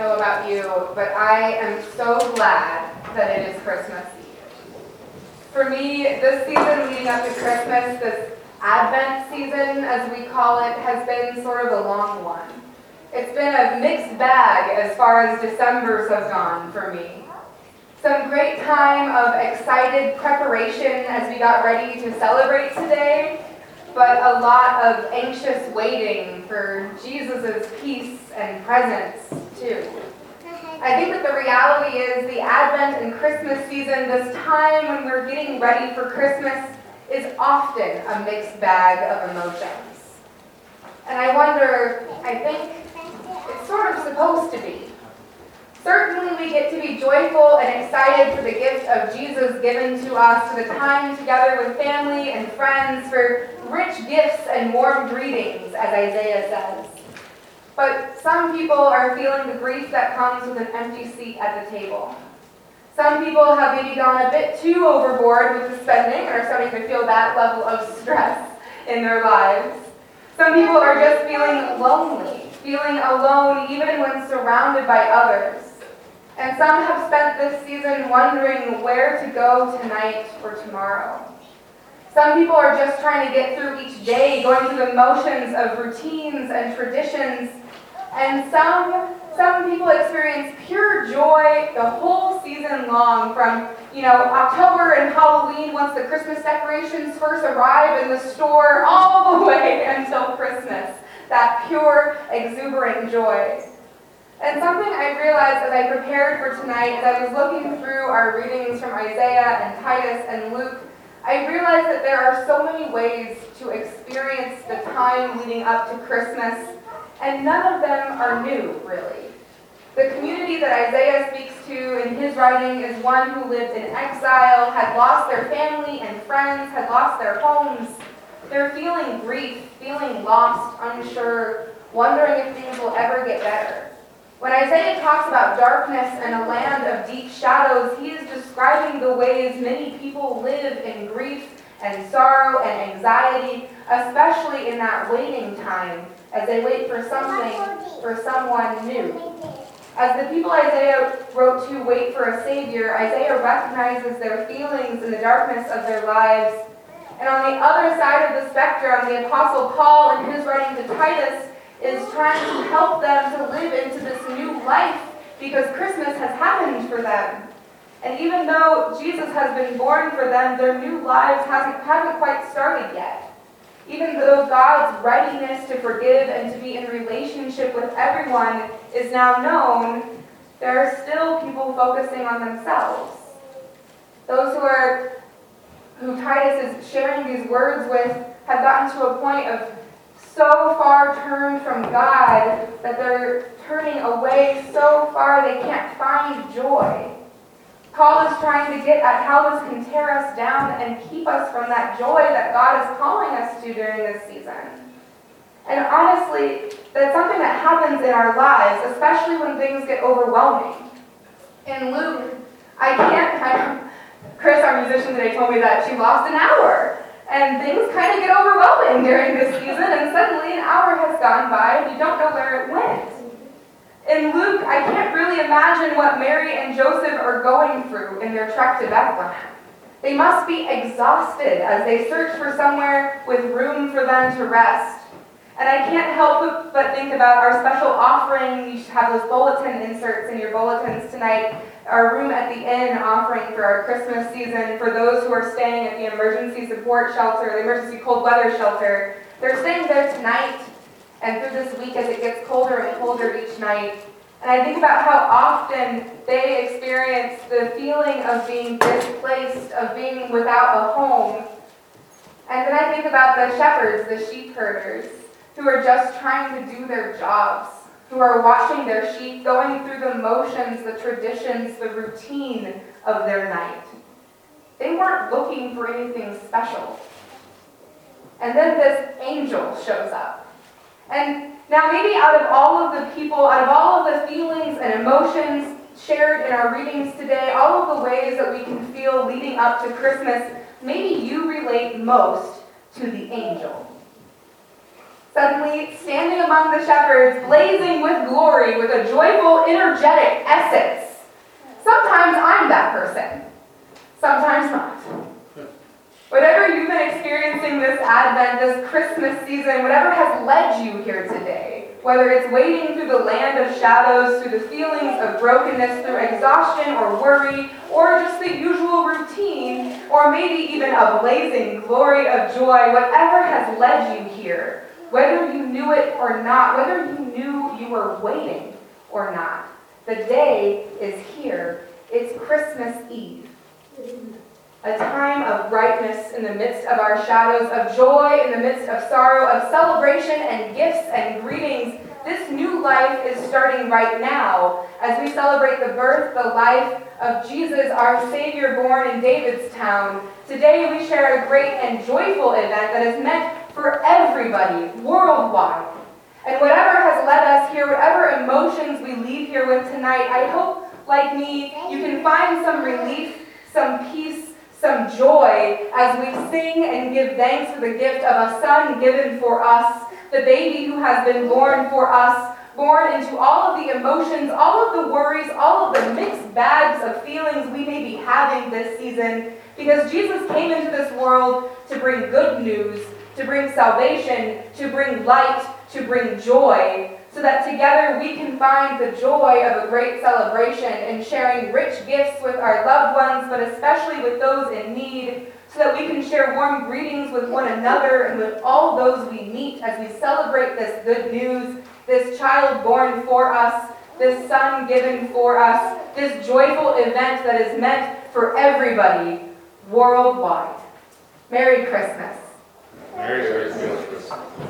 know about you, but I am so glad that it is Christmas Eve. For me, this season leading up to Christmas, this Advent season, as we call it, has been sort of a long one. It's been a mixed bag as far as December's have gone for me. Some great time of excited preparation as we got ready to celebrate today, but a lot of anxious waiting for Jesus' peace and presence too. I think that the reality is the Advent and Christmas season, this time when we're getting ready for Christmas, is often a mixed bag of emotions. And I wonder, I think it's sort of supposed to be. Certainly, we get to be joyful and excited for the gift of Jesus given to us, for the time together with family and friends, for rich gifts and warm greetings, as Isaiah says. But some people are feeling the grief that comes with an empty seat at the table. Some people have maybe gone a bit too overboard with the spending and are starting to feel that level of stress in their lives. Some people are just feeling lonely, feeling alone even when surrounded by others. And some have spent this season wondering where to go tonight or tomorrow. Some people are just trying to get through each day, going through the motions of routines and traditions. And some some people experience pure joy the whole season long from, you know, October and Halloween once the Christmas decorations first arrive in the store all the way until Christmas. That pure, exuberant joy. And something I realized as I prepared for tonight, as I was looking through our readings from Isaiah and Titus and Luke, I realize that there are so many ways to experience the time leading up to Christmas, and none of them are new, really. The community that Isaiah speaks to in his writing is one who lived in exile, had lost their family and friends, had lost their homes. They're feeling grief, feeling lost, unsure, wondering if things will ever get better. When Isaiah talks about darkness and a land of deep shadows, he is the ways many people live in grief and sorrow and anxiety, especially in that waiting time as they wait for something, for someone new. As the people Isaiah wrote to wait for a Savior, Isaiah recognizes their feelings in the darkness of their lives. And on the other side of the spectrum, the Apostle Paul, in his writing to Titus, is trying to help them to live into this new life because Christmas has happened for them. And even though Jesus has been born for them, their new lives hasn't, haven't quite started yet. Even though God's readiness to forgive and to be in relationship with everyone is now known, there are still people focusing on themselves. Those who are who Titus is sharing these words with have gotten to a point of so far turned from God that they're turning away so far they can't find joy. Paul is trying to get at how this can tear us down and keep us from that joy that God is calling us to during this season. And honestly, that's something that happens in our lives, especially when things get overwhelming. In Luke, I can't kind of, Chris, our musician today, told me that she lost an hour and things kind of get overwhelming during this season, and suddenly an hour has gone by and you don't know where it went. In Luke, I can't really imagine what Mary and Joseph are going through in their trek to Bethlehem. They must be exhausted as they search for somewhere with room for them to rest. And I can't help but think about our special offering. You should have those bulletin inserts in your bulletins tonight our room at the inn offering for our Christmas season for those who are staying at the emergency support shelter, the emergency cold weather shelter. They're staying there tonight and through this week as it gets colder and colder each night. And I think about how often they experience the feeling of being displaced, of being without a home. And then I think about the shepherds, the sheep herders, who are just trying to do their jobs who are watching their sheep, going through the motions, the traditions, the routine of their night. They weren't looking for anything special. And then this angel shows up. And now, maybe out of all of the people, out of all of the feelings and emotions shared in our readings today, all of the ways that we can feel leading up to Christmas, maybe you relate most to the angel. Suddenly, standing among the shepherds, blazing with glory, with a joyful, energetic essence. Sometimes I'm that person, sometimes not. Whatever you've been experiencing this Advent, this Christmas season, whatever has led you here today, whether it's wading through the land of shadows, through the feelings of brokenness, through exhaustion or worry, or just the usual routine, or maybe even a blazing glory of joy, whatever has led you here, whether you knew it or not, whether you knew you were waiting or not, the day is here. It's Christmas Eve a time of brightness in the midst of our shadows, of joy in the midst of sorrow, of celebration and gifts and greetings. This new life is starting right now as we celebrate the birth, the life of Jesus, our Savior born in David's town. Today we share a great and joyful event that is meant for everybody worldwide. And whatever has led us here, whatever emotions we leave here with tonight, I hope, like me, you can find some relief, some peace, some joy as we sing and give thanks for the gift of a son given for us, the baby who has been born for us, born into all of the emotions, all of the worries, all of the mixed bags of feelings we may be having this season, because Jesus came into this world to bring good news, to bring salvation, to bring light, to bring joy so that together we can find the joy of a great celebration in sharing rich gifts with our loved ones, but especially with those in need, so that we can share warm greetings with one another and with all those we meet as we celebrate this good news, this child born for us, this son given for us, this joyful event that is meant for everybody worldwide. Merry Christmas. Merry Christmas.